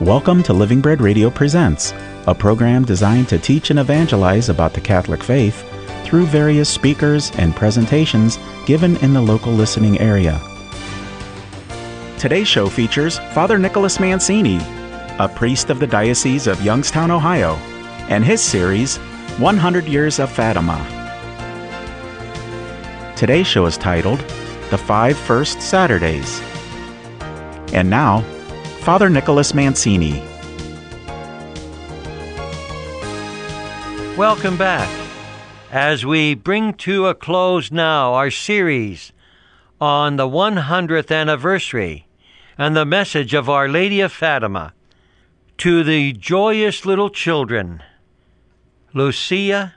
Welcome to Living Bread Radio Presents, a program designed to teach and evangelize about the Catholic faith through various speakers and presentations given in the local listening area. Today's show features Father Nicholas Mancini, a priest of the Diocese of Youngstown, Ohio, and his series, 100 Years of Fatima. Today's show is titled The Five First Saturdays. And now, Father Nicholas Mancini. Welcome back as we bring to a close now our series on the 100th anniversary and the message of Our Lady of Fatima to the joyous little children, Lucia,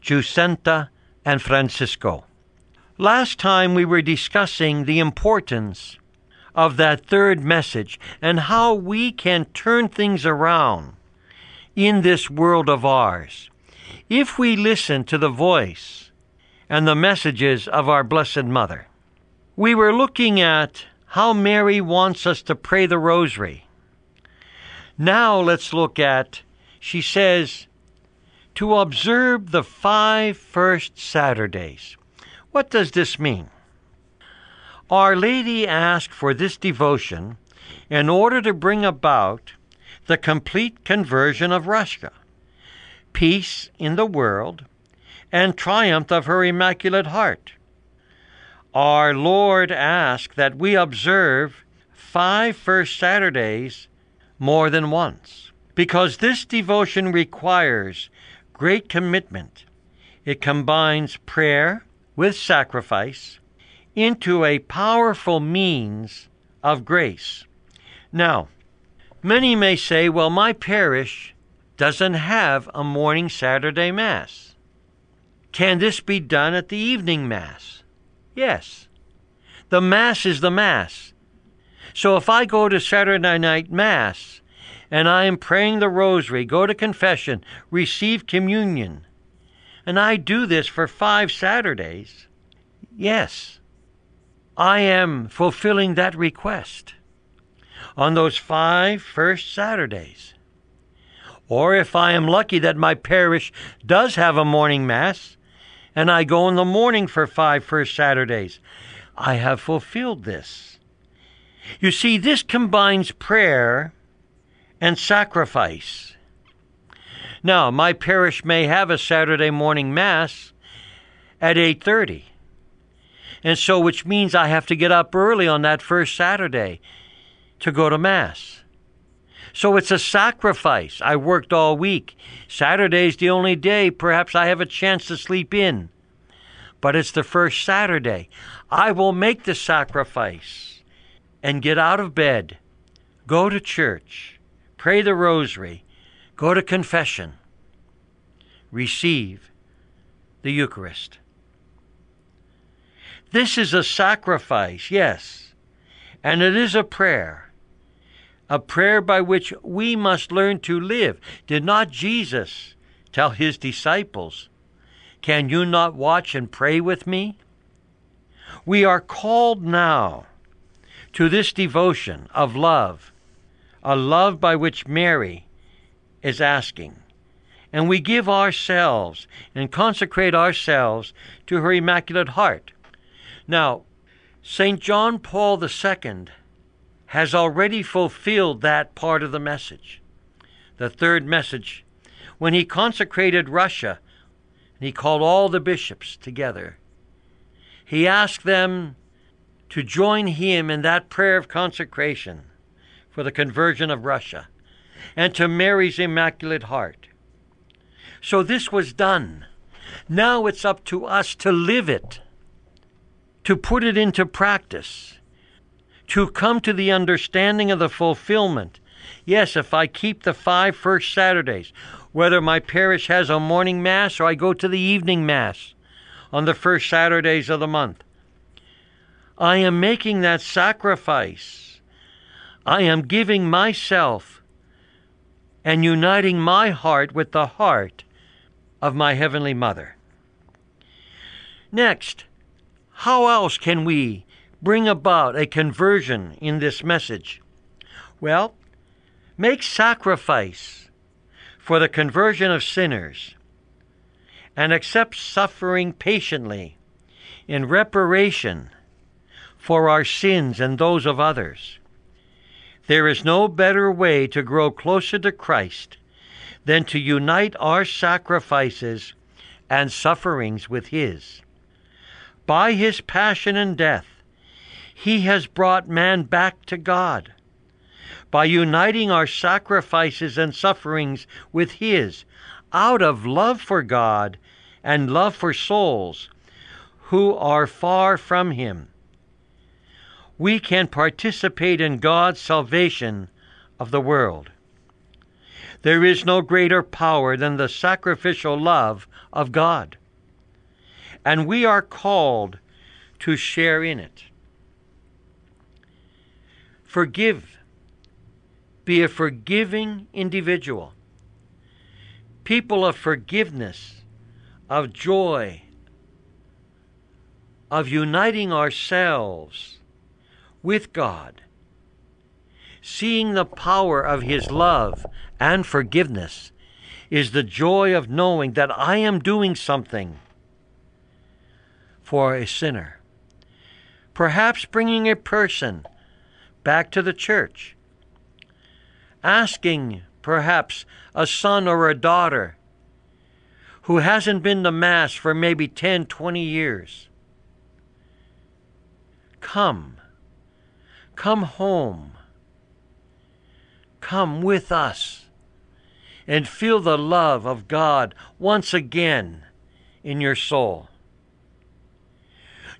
Jacinta, and Francisco. Last time we were discussing the importance of that third message and how we can turn things around in this world of ours if we listen to the voice and the messages of our Blessed Mother. We were looking at how Mary wants us to pray the rosary. Now let's look at, she says, to observe the five first Saturdays. What does this mean? Our Lady asked for this devotion in order to bring about the complete conversion of Russia, peace in the world, and triumph of her Immaculate Heart our Lord asked that we observe five first Saturdays more than once, because this devotion requires great commitment. It combines prayer with sacrifice into a powerful means of grace. Now, many may say, well, my parish doesn't have a morning Saturday Mass. Can this be done at the evening Mass? Yes. The Mass is the Mass. So if I go to Saturday night Mass and I am praying the Rosary, go to confession, receive communion, and I do this for five Saturdays, yes, I am fulfilling that request on those five first Saturdays. Or if I am lucky that my parish does have a morning Mass, and I go in the morning for five first Saturdays. I have fulfilled this. You see, this combines prayer and sacrifice. Now, my parish may have a Saturday morning mass at 8:30. And so which means I have to get up early on that first Saturday to go to mass. So it's a sacrifice. I worked all week. Saturday's the only day perhaps I have a chance to sleep in. But it's the first Saturday. I will make the sacrifice and get out of bed, go to church, pray the rosary, go to confession, receive the Eucharist. This is a sacrifice, yes, and it is a prayer a prayer by which we must learn to live. Did not Jesus tell his disciples, Can you not watch and pray with me? We are called now to this devotion of love, a love by which Mary is asking. And we give ourselves and consecrate ourselves to her Immaculate Heart. Now, St. John Paul II has already fulfilled that part of the message. The third message, when he consecrated Russia, and he called all the bishops together, he asked them to join him in that prayer of consecration for the conversion of Russia and to Mary's Immaculate Heart. So this was done. Now it's up to us to live it, to put it into practice to come to the understanding of the fulfillment. Yes, if I keep the five first Saturdays, whether my parish has a morning Mass or I go to the evening Mass on the first Saturdays of the month, I am making that sacrifice. I am giving myself and uniting my heart with the heart of my Heavenly Mother. Next, how else can we bring about a conversion in this message? Well, Make sacrifice for the conversion of sinners and accept suffering patiently in reparation for our sins and those of others. There is no better way to grow closer to Christ than to unite our sacrifices and sufferings with His. By His passion and death, He has brought man back to God. By uniting our sacrifices and sufferings with His, out of love for God and love for souls who are far from Him, we can participate in God's salvation of the world. There is no greater power than the sacrificial love of God, and we are called to share in it. Forgive. Be a forgiving individual. People of forgiveness, of joy, of uniting ourselves with God, seeing the power of His love and forgiveness is the joy of knowing that I am doing something for a sinner. Perhaps bringing a person back to the church, asking perhaps a son or a daughter who hasn't been to Mass for maybe 10, 20 years. Come, come home, come with us and feel the love of God once again in your soul.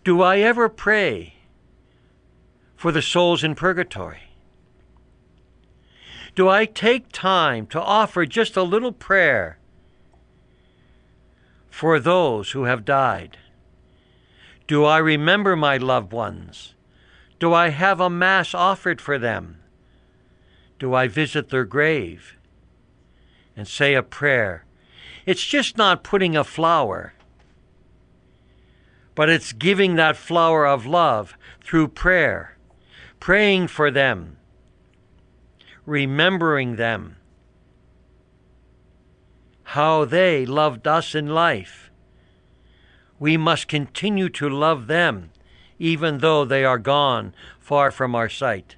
Do I ever pray for the souls in purgatory? Do I take time to offer just a little prayer for those who have died? Do I remember my loved ones? Do I have a Mass offered for them? Do I visit their grave? and say a prayer. It's just not putting a flower, but it's giving that flower of love through prayer, praying for them, remembering them, how they loved us in life. We must continue to love them, even though they are gone far from our sight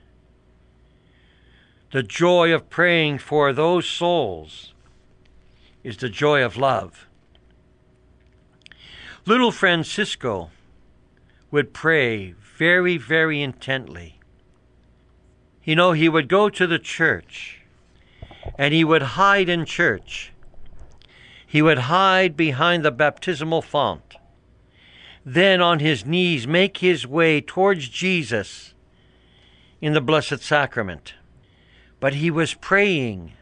the joy of praying for those souls is the joy of love. Little Francisco would pray very, very intently. You know, he would go to the church and he would hide in church. He would hide behind the baptismal font. Then, on his knees, make his way towards Jesus in the Blessed Sacrament. But he was praying,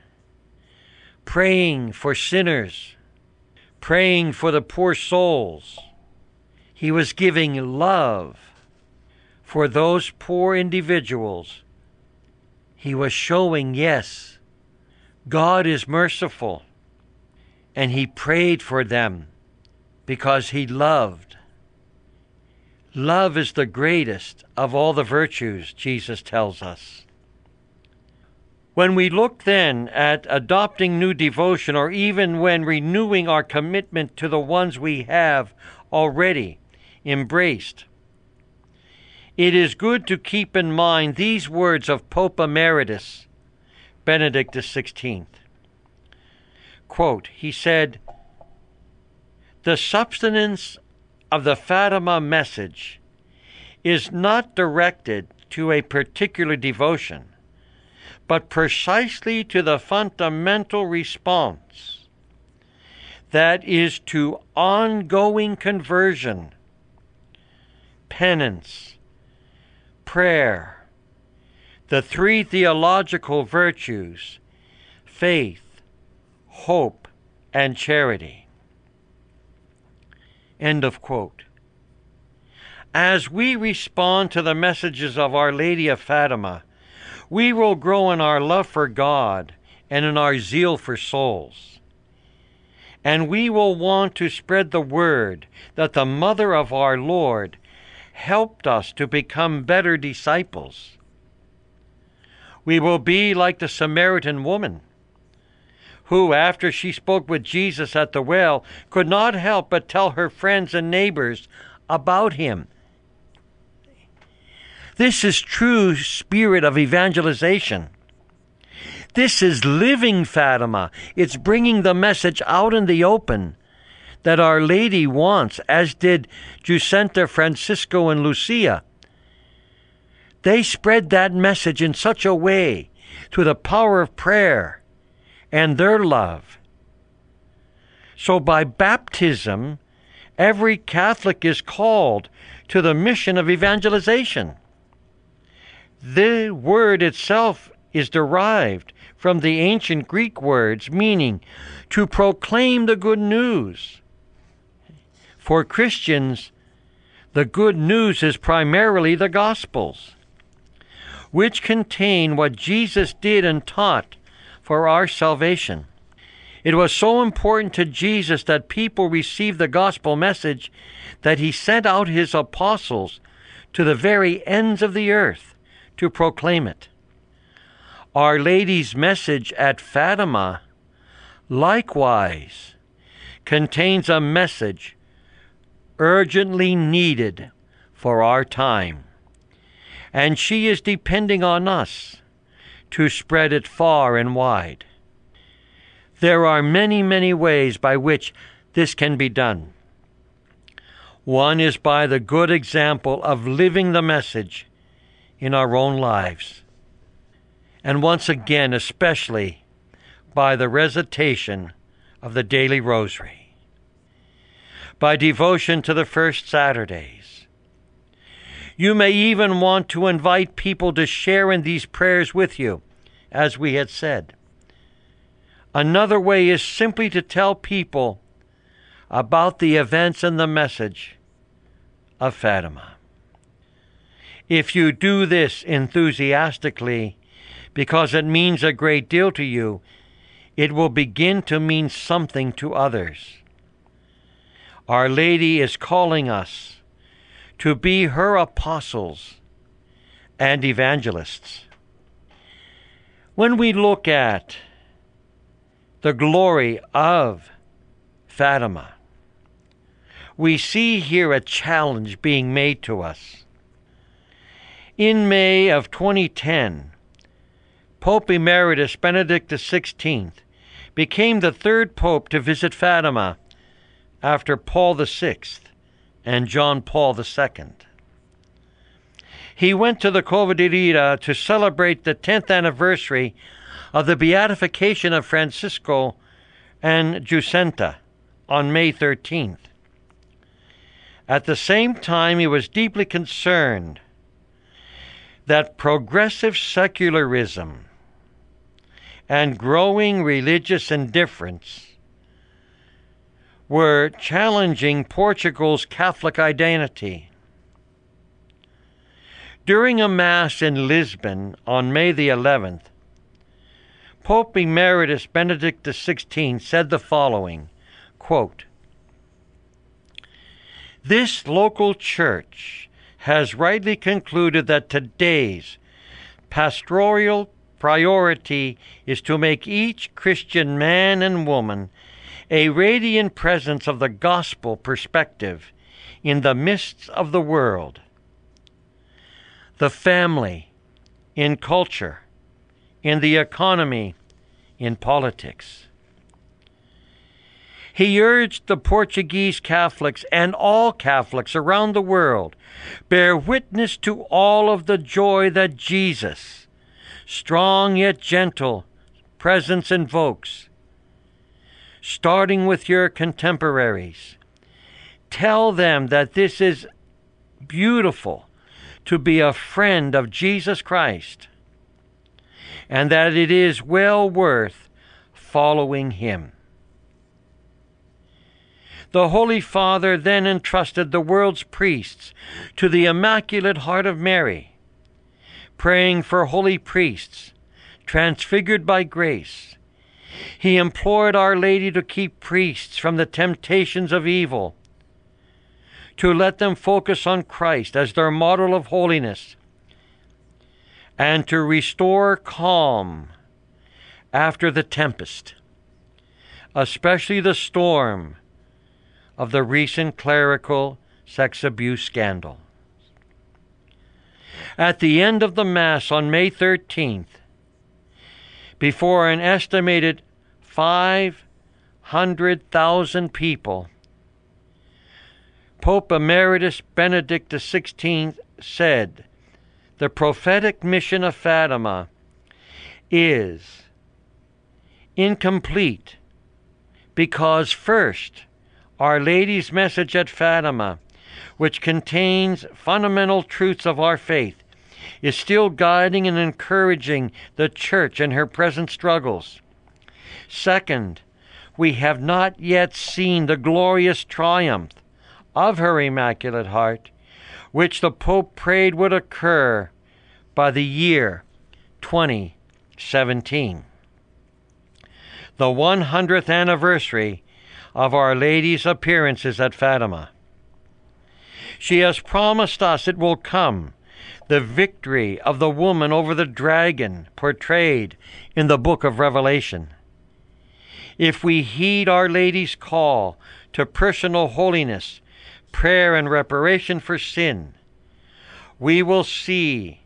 praying for sinners, praying for the poor souls. He was giving love for those poor individuals. He was showing, yes, God is merciful. And he prayed for them because he loved. Love is the greatest of all the virtues, Jesus tells us. When we look then at adopting new devotion, or even when renewing our commitment to the ones we have already embraced, it is good to keep in mind these words of Pope Emeritus Benedict XVI. Quote, he said, The substance of the Fatima message is not directed to a particular devotion but precisely to the fundamental response that is to ongoing conversion, penance, prayer, the three theological virtues faith, hope, and charity. End of quote. As we respond to the messages of Our Lady of Fatima, we will grow in our love for God and in our zeal for souls. And we will want to spread the word that the Mother of our Lord helped us to become better disciples. We will be like the Samaritan woman, who, after she spoke with Jesus at the well, could not help but tell her friends and neighbors about him. This is true spirit of evangelization. This is living Fatima. It's bringing the message out in the open that Our Lady wants, as did Jacinta, Francisco, and Lucia. They spread that message in such a way through the power of prayer and their love. So by baptism, every Catholic is called to the mission of evangelization. The word itself is derived from the ancient Greek words meaning to proclaim the good news. For Christians, the good news is primarily the Gospels, which contain what Jesus did and taught for our salvation. It was so important to Jesus that people received the gospel message that he sent out his apostles to the very ends of the earth to proclaim it. Our Lady's message at Fatima likewise contains a message urgently needed for our time, and she is depending on us to spread it far and wide. There are many, many ways by which this can be done. One is by the good example of living the message in our own lives. And once again, especially by the recitation of the daily rosary, by devotion to the first Saturdays. You may even want to invite people to share in these prayers with you, as we had said. Another way is simply to tell people about the events and the message of Fatima. If you do this enthusiastically, because it means a great deal to you, it will begin to mean something to others. Our Lady is calling us to be her apostles and evangelists. When we look at the glory of Fatima, we see here a challenge being made to us. In May of 2010, Pope Emeritus Benedict XVI became the third pope to visit Fatima after Paul VI and John Paul II. He went to the Cova da Iria to celebrate the 10th anniversary of the beatification of Francisco and Jacinta on May 13th. At the same time, he was deeply concerned that progressive secularism and growing religious indifference were challenging Portugal's Catholic identity. During a Mass in Lisbon on May the 11th, Pope Emeritus Benedict XVI said the following quote, This local church has rightly concluded that today's pastoral priority is to make each Christian man and woman a radiant presence of the gospel perspective in the midst of the world. The family, in culture, in the economy, in politics. He urged the Portuguese Catholics and all Catholics around the world bear witness to all of the joy that Jesus, strong yet gentle, presence invokes. Starting with your contemporaries, tell them that this is beautiful to be a friend of Jesus Christ and that it is well worth following him. The Holy Father then entrusted the world's priests to the Immaculate Heart of Mary, praying for holy priests transfigured by grace. He implored Our Lady to keep priests from the temptations of evil, to let them focus on Christ as their model of holiness, and to restore calm after the tempest, especially the storm of the recent clerical sex abuse scandal. At the end of the Mass on May 13th, before an estimated 500,000 people, Pope Emeritus Benedict XVI said, The prophetic mission of Fatima is incomplete because, first, Our Lady's message at Fatima, which contains fundamental truths of our faith, is still guiding and encouraging the church in her present struggles. Second, we have not yet seen the glorious triumph of her Immaculate Heart, which the Pope prayed would occur by the year 2017. The 100th anniversary of Our Lady's appearances at Fatima. She has promised us it will come the victory of the woman over the dragon portrayed in the book of Revelation. If we heed Our Lady's call to personal holiness, prayer, and reparation for sin, we will see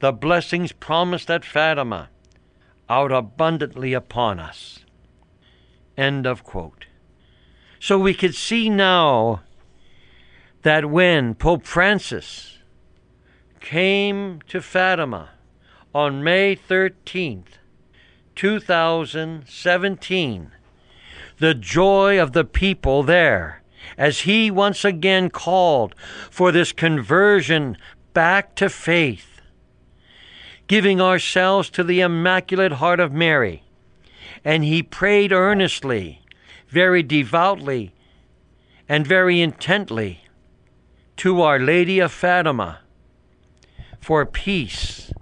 the blessings promised at Fatima out abundantly upon us. End of quote. So we could see now that when Pope Francis came to Fatima on May 13th, 2017, the joy of the people there as he once again called for this conversion back to faith, giving ourselves to the Immaculate Heart of Mary. And he prayed earnestly, very devoutly, and very intently to Our Lady of Fatima for peace,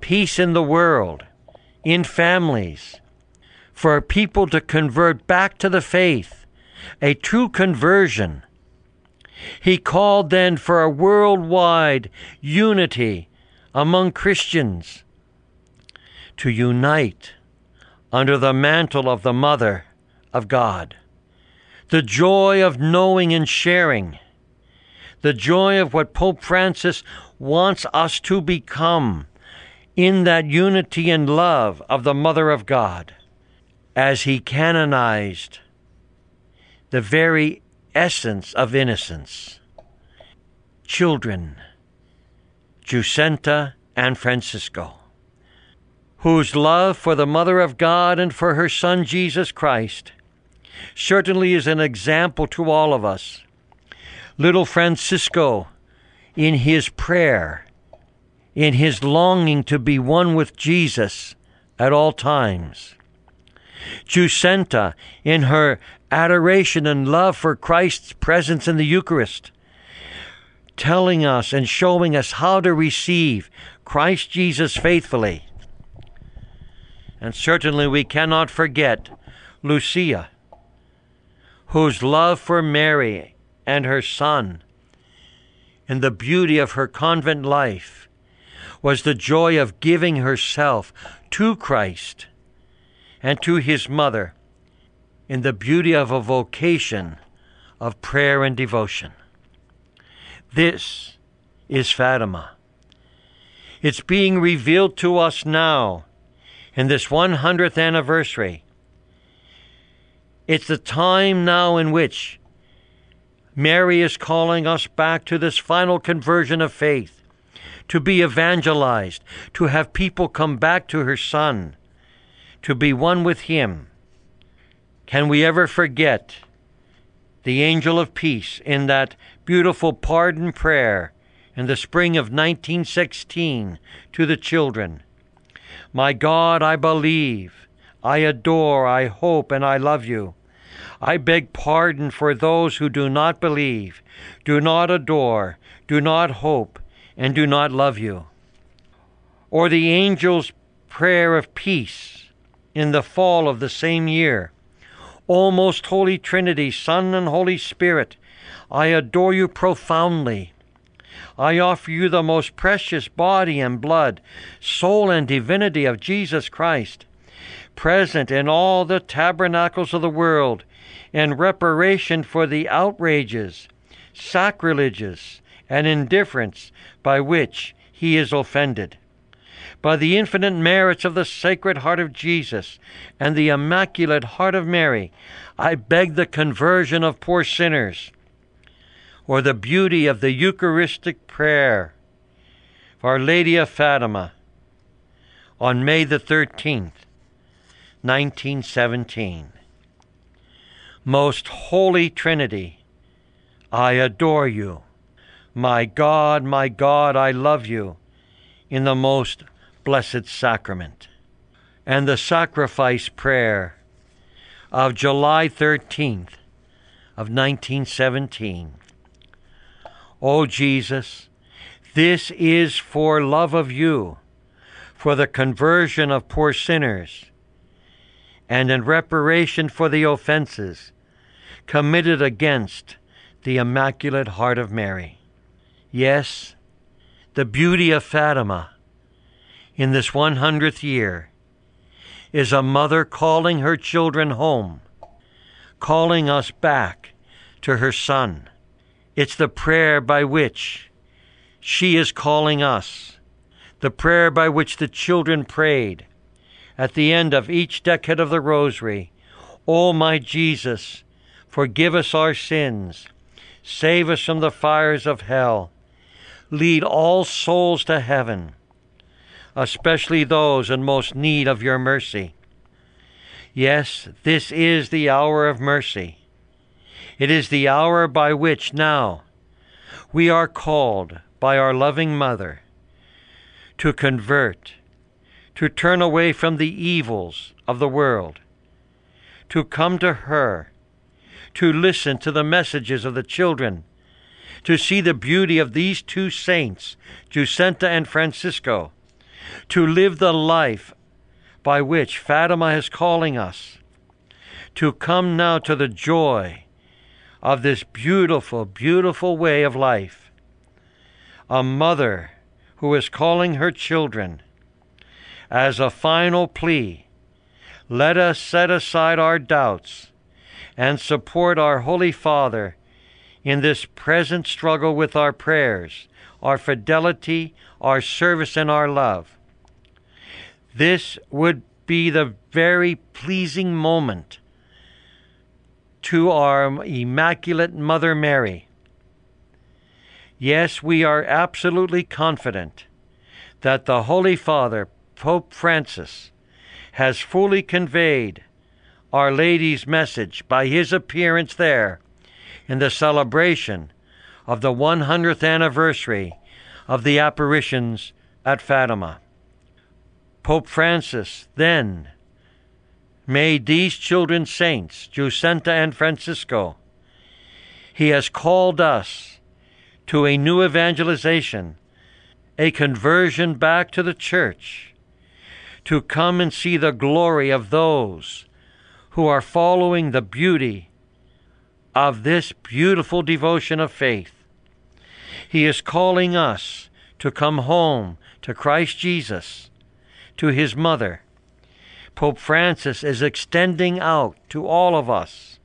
peace in the world, in families, for people to convert back to the faith, a true conversion. He called then for a worldwide unity among Christians to unite under the mantle of the Mother of God. The joy of knowing and sharing, the joy of what Pope Francis wants us to become in that unity and love of the Mother of God as he canonized the very essence of innocence. Children, Jacinta and Francisco, whose love for the Mother of God and for her Son Jesus Christ certainly is an example to all of us. Little Francisco in his prayer, in his longing to be one with Jesus at all times. Jacinta in her adoration and love for Christ's presence in the Eucharist, telling us and showing us how to receive Christ Jesus faithfully. And certainly we cannot forget Lucia, whose love for Mary and her son and the beauty of her convent life was the joy of giving herself to Christ and to his mother in the beauty of a vocation of prayer and devotion. This is Fatima. It's being revealed to us now in this 100th anniversary. It's the time now in which Mary is calling us back to this final conversion of faith, to be evangelized, to have people come back to her Son, to be one with Him. Can we ever forget the angel of peace in that beautiful pardon prayer in the spring of 1916 to the children? My God, I believe, I adore, I hope, and I love you. I beg pardon for those who do not believe, do not adore, do not hope, and do not love you. Or the angel's prayer of peace in the fall of the same year. O most holy Trinity, Son and Holy Spirit, I adore you profoundly. I offer you the most precious body and blood, soul and divinity of Jesus Christ, present in all the tabernacles of the world, in reparation for the outrages, sacrileges, and indifference by which he is offended. By the infinite merits of the Sacred Heart of Jesus and the Immaculate Heart of Mary, I beg the conversion of poor sinners, or the beauty of the Eucharistic prayer for Our Lady of Fatima on May the 13th, 1917. Most Holy Trinity, I adore you. My God, my God, I love you in the most blessed sacrament. And the sacrifice prayer of July 13th of 1917. O Jesus, this is for love of you, for the conversion of poor sinners, and in reparation for the offenses committed against the Immaculate Heart of Mary. Yes, the beauty of Fatima in this 100th year is a mother calling her children home, calling us back to her son. It's the prayer by which she is calling us, the prayer by which the children prayed at the end of each decade of the Rosary. O my Jesus, forgive us our sins, save us from the fires of hell, lead all souls to heaven especially those in most need of your mercy. Yes, this is the hour of mercy. It is the hour by which now we are called by our loving Mother to convert, to turn away from the evils of the world, to come to her, to listen to the messages of the children, to see the beauty of these two saints, Jacinta and Francisco, to live the life by which Fatima is calling us, to come now to the joy of this beautiful, beautiful way of life. A mother who is calling her children as a final plea. Let us set aside our doubts and support our Holy Father in this present struggle with our prayers, our fidelity, our service, and our love. This would be the very pleasing moment to our Immaculate Mother Mary. Yes, we are absolutely confident that the Holy Father, Pope Francis, has fully conveyed Our Lady's message by his appearance there in the celebration of the 100th anniversary of the apparitions at Fatima. Pope Francis then made these children saints, Jacinta and Francisco. He has called us to a new evangelization, a conversion back to the church, to come and see the glory of those who are following the beauty of this beautiful devotion of faith. He is calling us to come home to Christ Jesus to his mother. Pope Francis is extending out to all of us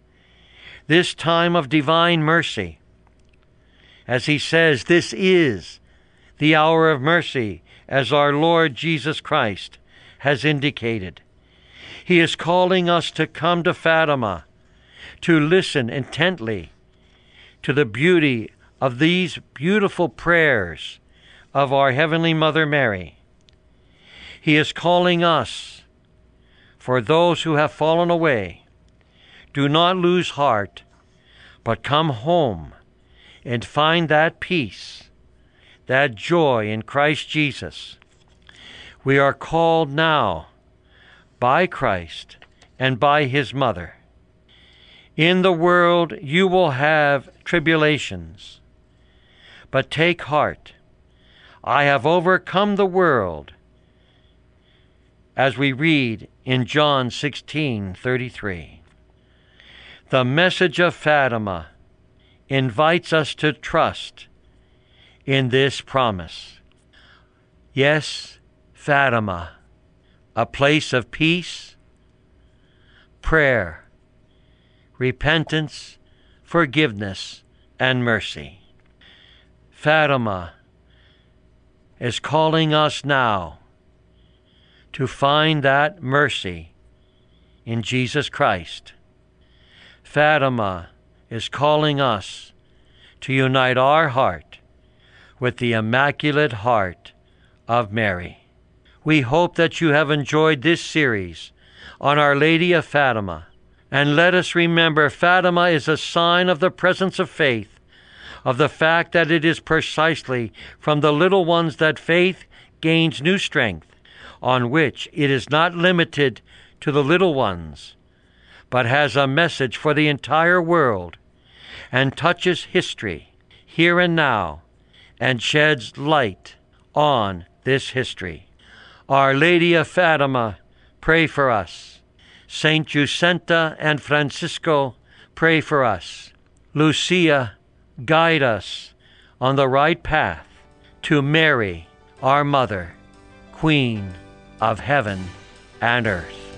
this time of divine mercy. As he says, this is the hour of mercy, as our Lord Jesus Christ has indicated. He is calling us to come to Fatima, to listen intently to the beauty of these beautiful prayers of our Heavenly Mother Mary. He is calling us for those who have fallen away. Do not lose heart, but come home and find that peace, that joy in Christ Jesus. We are called now by Christ and by his mother. In the world you will have tribulations, but take heart. I have overcome the world as we read in John 16:33. The message of Fatima invites us to trust in this promise. Yes, Fatima, a place of peace, prayer, repentance, forgiveness, and mercy. Fatima is calling us now to find that mercy in Jesus Christ. Fatima is calling us to unite our heart with the Immaculate Heart of Mary. We hope that you have enjoyed this series on Our Lady of Fatima. And let us remember Fatima is a sign of the presence of faith, of the fact that it is precisely from the little ones that faith gains new strength, on which it is not limited to the little ones, but has a message for the entire world and touches history here and now and sheds light on this history. Our Lady of Fatima, pray for us. Saint Jacinta and Francisco, pray for us. Lucia, guide us on the right path to Mary, our Mother, Queen of heaven and earth.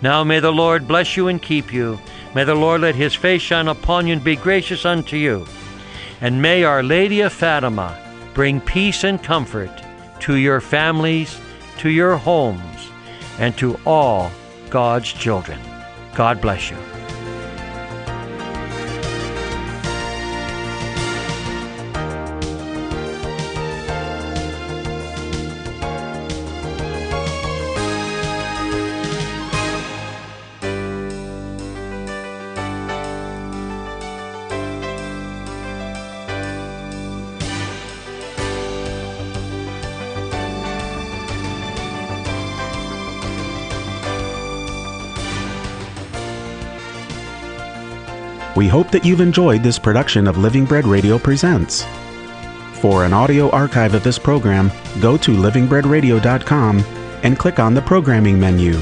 Now may the Lord bless you and keep you. May the Lord let his face shine upon you and be gracious unto you. And may Our Lady of Fatima bring peace and comfort to your families, to your homes, and to all God's children. God bless you. We hope that you've enjoyed this production of Living Bread Radio Presents. For an audio archive of this program, go to livingbreadradio.com and click on the programming menu.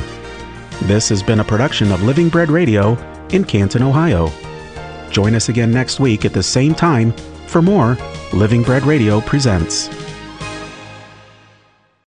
This has been a production of Living Bread Radio in Canton, Ohio. Join us again next week at the same time for more Living Bread Radio Presents.